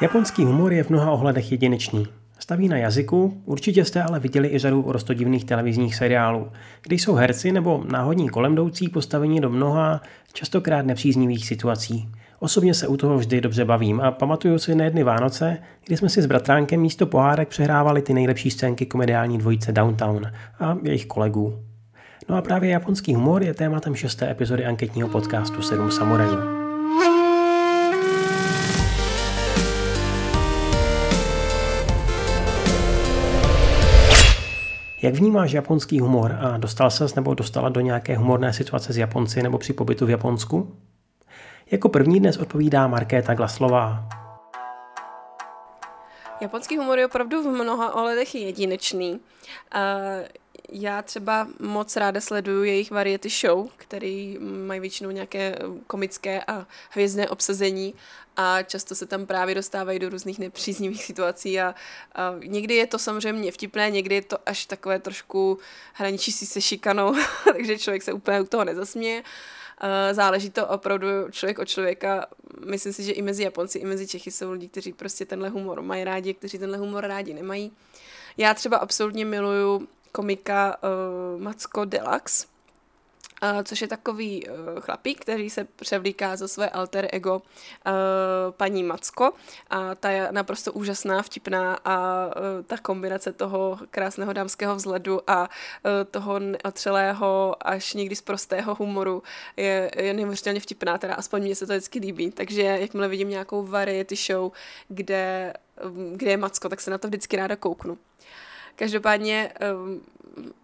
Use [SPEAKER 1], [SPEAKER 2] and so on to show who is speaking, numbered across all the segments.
[SPEAKER 1] Japonský humor je v mnoha ohledech jedinečný. Staví na jazyku, určitě jste ale viděli i řadu rostodivných televizních seriálů, kde jsou herci nebo náhodní kolemdoucí postavení do mnoha, častokrát nepříznivých situací. Osobně se u toho vždy dobře bavím a pamatuju si na jedny Vánoce, kdy jsme si s bratránkem místo pohárek přehrávali ty nejlepší scénky komediální dvojice Downtown a jejich kolegů. No a právě japonský humor je tématem šesté epizody anketního podcastu 7 samurajů. Jak vnímáš japonský humor a dostal ses nebo dostala do nějaké humorné situace s Japonci nebo při pobytu v Japonsku? Jako první dnes odpovídá Markéta Glaslová.
[SPEAKER 2] Japonský humor je opravdu v mnoha ohledech jedinečný. Já třeba moc ráda sleduju jejich variety show, které mají většinou nějaké komické a hvězdné obsazení a často se tam právě dostávají do různých nepříznivých situací a, a někdy je to samozřejmě vtipné, někdy je to až takové trošku hraničící se šikanou, takže člověk se úplně u toho nezasměje. Záleží to opravdu člověk od člověka. Myslím si, že i mezi Japonci, i mezi Čechy jsou lidi, kteří prostě tenhle humor mají rádi, kteří tenhle humor rádi nemají. Já třeba absolutně miluju komika uh, Macko Deluxe, Uh, což je takový uh, chlapík, který se převlíká za své alter ego uh, paní Macko a ta je naprosto úžasná, vtipná a ta kombinace toho krásného dámského vzhledu a toho neotřelého až někdy z prostého humoru je, je neuvěřitelně vtipná, teda aspoň mně se to vždycky líbí, takže jakmile vidím nějakou variety show, kde, um, kde je Macko, tak se na to vždycky ráda kouknu. Každopádně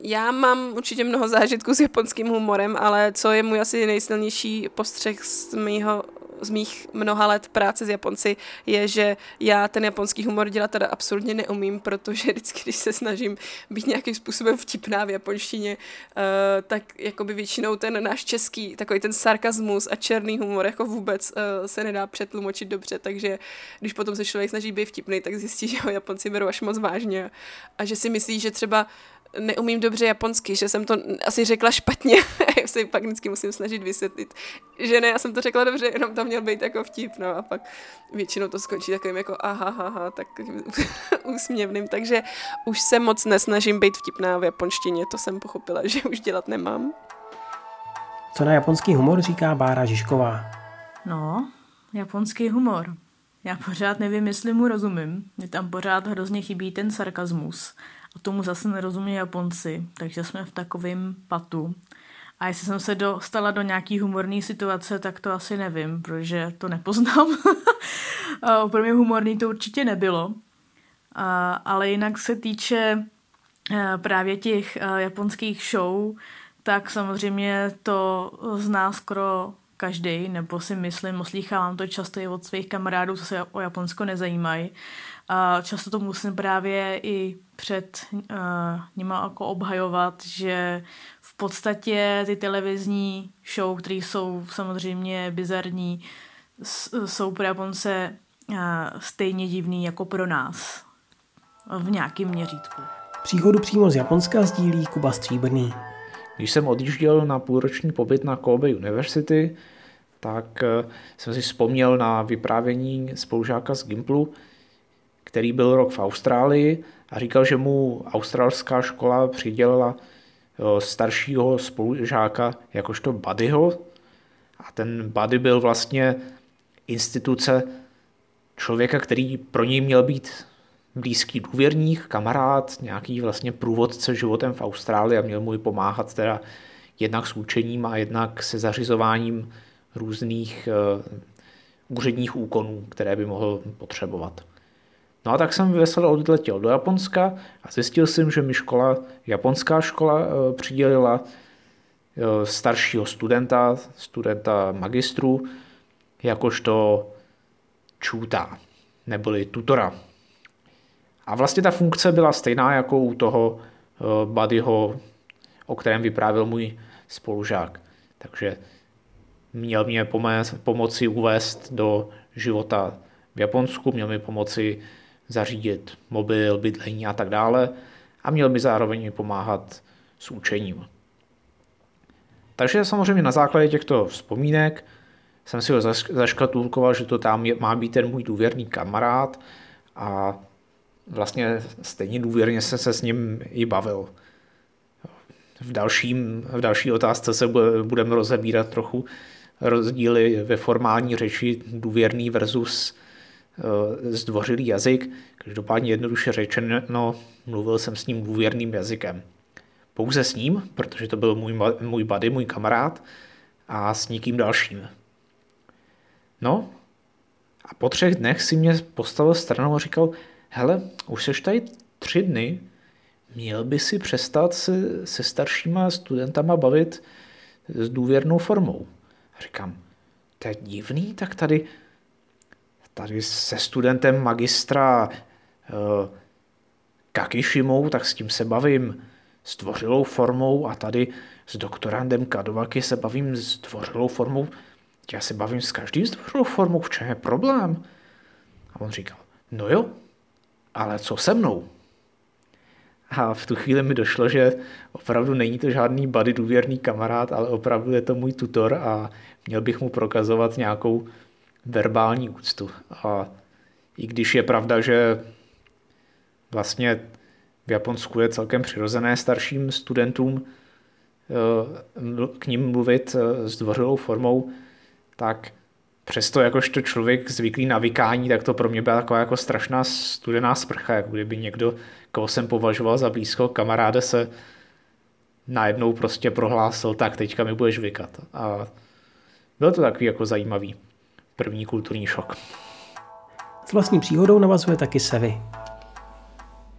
[SPEAKER 2] já mám určitě mnoho zážitků s japonským humorem, ale co je můj asi nejsilnější postřeh z mýho z mých mnoha let práce s Japonci je, že já ten japonský humor dělat teda absolutně neumím, protože vždycky, když se snažím být nějakým způsobem vtipná v japonštině, uh, tak jakoby většinou ten náš český, takový ten sarkazmus a černý humor jako vůbec uh, se nedá přetlumočit dobře, takže když potom se člověk snaží být vtipný, tak zjistí, že ho Japonci berou až moc vážně a že si myslí, že třeba neumím dobře japonsky, že jsem to asi řekla špatně. já se pak vždycky musím snažit vysvětlit, že ne, já jsem to řekla dobře, jenom to měl být jako vtip, no a pak většinou to skončí takovým jako aha, aha, tak úsměvným, takže už se moc nesnažím být vtipná v japonštině, to jsem pochopila, že už dělat nemám.
[SPEAKER 1] Co na japonský humor říká Bára Žižková?
[SPEAKER 3] No, japonský humor. Já pořád nevím, jestli mu rozumím. Mně tam pořád hrozně chybí ten sarkazmus. Tomu zase nerozumí Japonci, takže jsme v takovém patu. A jestli jsem se dostala do nějaký humorné situace, tak to asi nevím, protože to nepoznám. Pro mě humorný to určitě nebylo. A, ale jinak se týče e, právě těch e, japonských show, tak samozřejmě to zná skoro každý, nebo si myslím, oslýchávám to často i od svých kamarádů, co se o Japonsko nezajímají. A často to musím právě i před uh, nima jako obhajovat, že v podstatě ty televizní show, které jsou samozřejmě bizarní, jsou pro Japonce uh, stejně divný jako pro nás v nějakém měřítku.
[SPEAKER 1] Příhodu přímo z Japonska sdílí Kuba Stříbrný.
[SPEAKER 4] Když jsem odjížděl na půlroční pobyt na Kobe University, tak eh, jsem si vzpomněl na vyprávění spolužáka z Gimplu, který byl rok v Austrálii a říkal, že mu australská škola přidělila eh, staršího spolužáka jakožto buddyho a ten buddy byl vlastně instituce člověka, který pro něj měl být blízký důvěrník, kamarád, nějaký vlastně průvodce životem v Austrálii a měl mu i pomáhat teda jednak s učením a jednak se zařizováním různých uh, úředních úkonů, které by mohl potřebovat. No a tak jsem veselé odletěl do Japonska a zjistil jsem, že mi škola, japonská škola uh, přidělila uh, staršího studenta, studenta magistru, jakožto čůta, neboli tutora. A vlastně ta funkce byla stejná jako u toho buddyho, o kterém vyprávěl můj spolužák. Takže měl mě pomoci uvést do života v Japonsku, měl mi pomoci zařídit mobil, bydlení a tak dále. a měl mi zároveň pomáhat s učením. Takže samozřejmě na základě těchto vzpomínek jsem si ho zaškatulkoval, že to tam má být ten můj důvěrný kamarád a vlastně stejně důvěrně jsem se s ním i bavil. V, dalším, v další otázce se budeme rozebírat trochu rozdíly ve formální řeči důvěrný versus zdvořilý jazyk. Každopádně jednoduše řečeno, mluvil jsem s ním důvěrným jazykem. Pouze s ním, protože to byl můj, můj buddy, můj kamarád a s nikým dalším. No a po třech dnech si mě postavil stranou a říkal, hele, už seš tady tři dny, měl by si přestat se, se staršíma studentama bavit s důvěrnou formou. A říkám, to je divný, tak tady, tady se studentem magistra uh, Kakishimou, tak s tím se bavím stvořilou formou a tady s doktorandem Kadovaky se bavím s tvořilou formou. Já se bavím s každým stvořilou formou, v čem je problém? A on říkal, no jo, ale co se mnou? A v tu chvíli mi došlo, že opravdu není to žádný buddy důvěrný kamarád, ale opravdu je to můj tutor a měl bych mu prokazovat nějakou verbální úctu. A i když je pravda, že vlastně v Japonsku je celkem přirozené starším studentům eh, k ním mluvit eh, s dvořilou formou, tak přesto jakožto člověk zvyklý na vykání, tak to pro mě byla taková jako strašná studená sprcha, jako kdyby někdo, koho jsem považoval za blízko kamaráde se najednou prostě prohlásil, tak teďka mi budeš vykat. A byl to takový jako zajímavý první kulturní šok.
[SPEAKER 1] S vlastní příhodou navazuje taky Sevy.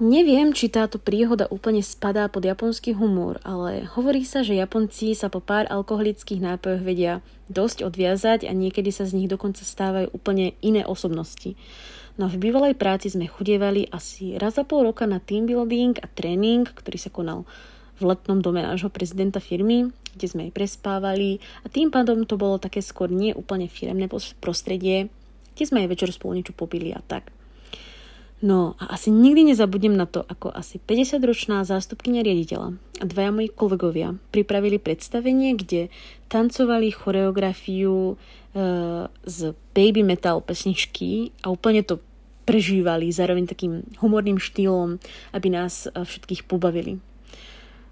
[SPEAKER 5] Neviem, či táto príhoda úplne spadá pod japonský humor, ale hovorí sa, že Japonci sa po pár alkoholických nápojoch vedia dosť odviazať a niekedy sa z nich dokonca stávajú úplne iné osobnosti. No v bývalej práci sme chudievali asi raz za pol roka na team building a tréning, ktorý sa konal v letnom dome nášho prezidenta firmy, kde sme aj prespávali a tým pádom to bolo také skôr nie úplne firemné prostredie, kde sme aj večer spolu niečo popili a tak. No a asi nikdy nezabudnem na to, ako asi 50-ročná zástupkynia riaditeľa a dvaja moji kolegovia pripravili predstavenie, kde tancovali choreografiu e, z baby metal pesničky a úplne to prežívali zároveň takým humorným štýlom, aby nás e, všetkých pobavili.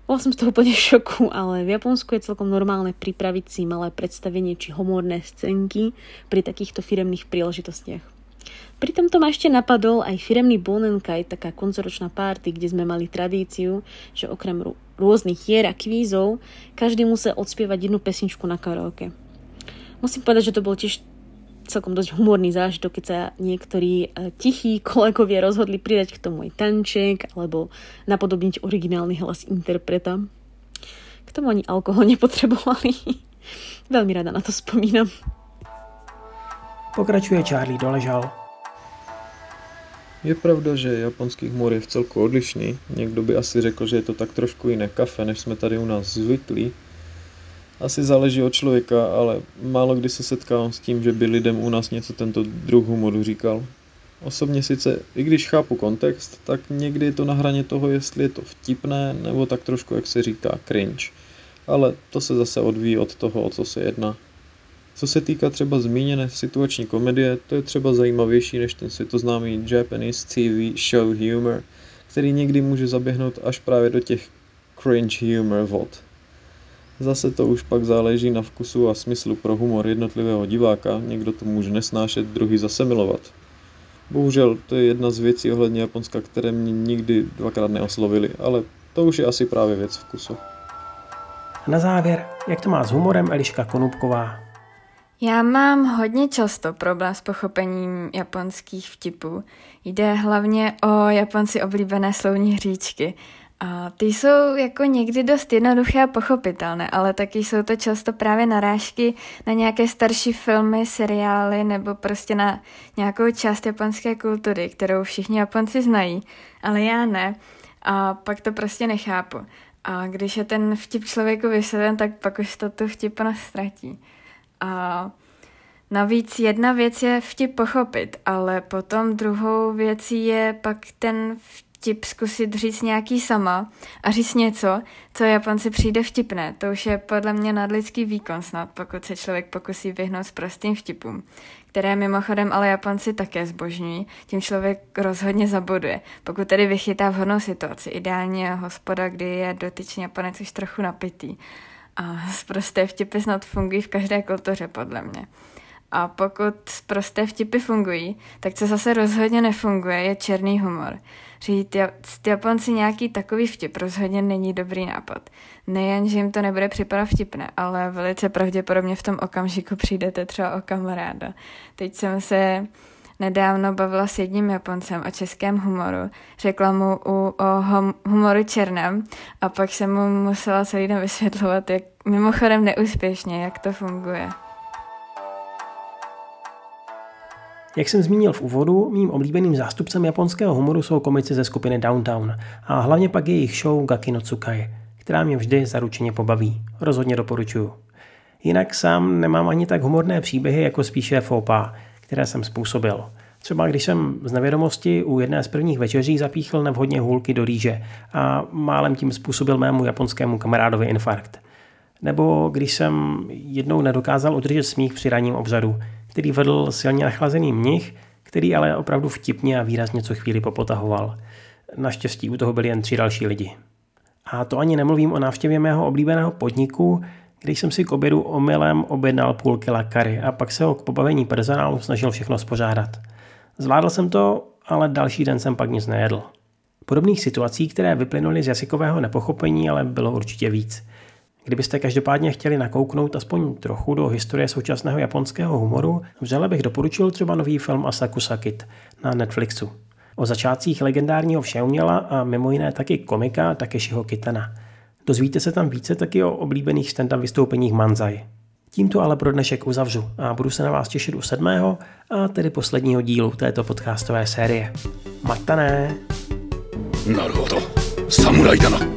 [SPEAKER 5] Bola som z toho úplne šoku, ale v Japonsku je celkom normálne pripraviť si malé predstavenie či humorné scénky pri takýchto firemných príležitostiach. Pri tomto ma ešte napadol aj firemný Bonenkaj, taká koncoročná párty, kde sme mali tradíciu, že okrem rôznych hier a kvízov, každý musel odspievať jednu pesničku na karaoke. Musím povedať, že to bol tiež celkom dosť humorný zážitok, keď sa niektorí e, tichí kolegovia rozhodli pridať k tomu aj tanček alebo napodobniť originálny hlas interpreta. K tomu ani alkohol nepotrebovali. Veľmi rada na to spomínam.
[SPEAKER 1] Pokračuje Charlie Doležal.
[SPEAKER 6] Je pravda, že japonský humor je v celku odlišný. Někdo by asi řekl, že je to tak trošku jiné kafe, než jsme tady u nás zvyklí. Asi záleží od člověka, ale málo kdy se setkávám s tím, že by lidem u nás něco tento druh humoru říkal. Osobně sice, i když chápu kontext, tak někdy je to na hraně toho, jestli je to vtipné, nebo tak trošku, jak se říká, cringe. Ale to se zase odvíjí od toho, o co se jedná. Co se týká třeba zmíněné situační komedie, to je třeba zajímavější než ten světoznámý Japanese TV show humor, který někdy může zaběhnout až právě do těch cringe humor vod. Zase to už pak záleží na vkusu a smyslu pro humor jednotlivého diváka, někdo to může nesnášet, druhý zase milovat. Bohužel to je jedna z věcí ohledně Japonska, které mě nikdy dvakrát neoslovily, ale to už je asi právě věc vkusu.
[SPEAKER 1] A na závěr, jak to má s humorem Eliška Konupková?
[SPEAKER 7] Já mám hodně často problém s pochopením japonských vtipů. Jde hlavně o Japonci oblíbené slovní hříčky. A ty jsou jako někdy dost jednoduché a pochopitelné, ale taky jsou to často právě narážky na nějaké starší filmy, seriály nebo prostě na nějakou část japonské kultury, kterou všichni Japonci znají, ale já ne. A pak to prostě nechápu. A když je ten vtip člověku vysvětlen, tak pak už to tu vtipnost ztratí. A navíc jedna věc je vtip pochopit, ale potom druhou věcí je pak ten vtip zkusit říct nějaký sama a říct něco, co Japonci přijde vtipné. To už je podle mě nadlidský výkon snad, pokud se člověk pokusí vyhnout s prostým vtipům, které mimochodem ale Japonci také zbožňují, tím člověk rozhodně zaboduje. Pokud tedy vychytá vhodnou situaci, ideálně hospoda, kdy je dotyčný Japonec už trochu napitý. A prosté vtipy snad fungují v každé kultuře, podle mě. A pokud prosté vtipy fungují, tak co zase rozhodně nefunguje, je černý humor. Říct Japonci nějaký takový vtip rozhodně není dobrý nápad. Nejen, že jim to nebude připadat vtipné, ale velice pravděpodobně v tom okamžiku přijdete třeba o kamaráda. Teď jsem se nedávno bavila s jedním Japoncem o českém humoru. Řekla mu u, o hum, humoru černém a pak jsem mu musela celý den vysvětlovat, jak mimochodem neúspěšně, jak to funguje.
[SPEAKER 1] Jak jsem zmínil v úvodu, mým oblíbeným zástupcem japonského humoru jsou komici ze skupiny Downtown a hlavně pak jejich show Gaki no Tsukai, která mě vždy zaručeně pobaví. Rozhodně doporučuju. Jinak sám nemám ani tak humorné příběhy, jako spíše fópa, které jsem způsobil. Třeba když jsem z nevědomosti u jedné z prvních večeří zapíchl nevhodně hůlky do rýže a málem tím způsobil mému japonskému kamarádovi infarkt. Nebo když jsem jednou nedokázal udržet smích při ranním obřadu, který vedl silně nachlazený mnich, který ale opravdu vtipně a výrazně co chvíli popotahoval. Naštěstí u toho byli jen tři další lidi. A to ani nemluvím o návštěvě mého oblíbeného podniku, když jsem si k obědu omylem objednal půl kila kary a pak se ho k pobavení personálu snažil všechno spořádat. Zvládl jsem to, ale další den jsem pak nic nejedl. Podobných situací, které vyplynuly z jazykového nepochopení, ale bylo určitě víc. Kdybyste každopádně chtěli nakouknout aspoň trochu do historie současného japonského humoru, vřele bych doporučil třeba nový film Asaku Sakit na Netflixu. O začátcích legendárního všeuměla a mimo jiné taky komika Takeshiho Kitana. Dozvíte se tam více taky o oblíbených stand-up vystoupeních Manzai. Tímto ale pro dnešek uzavřu a budu se na vás těšit u sedmého a tedy posledního dílu této podcastové série. Matané! なるほど侍だな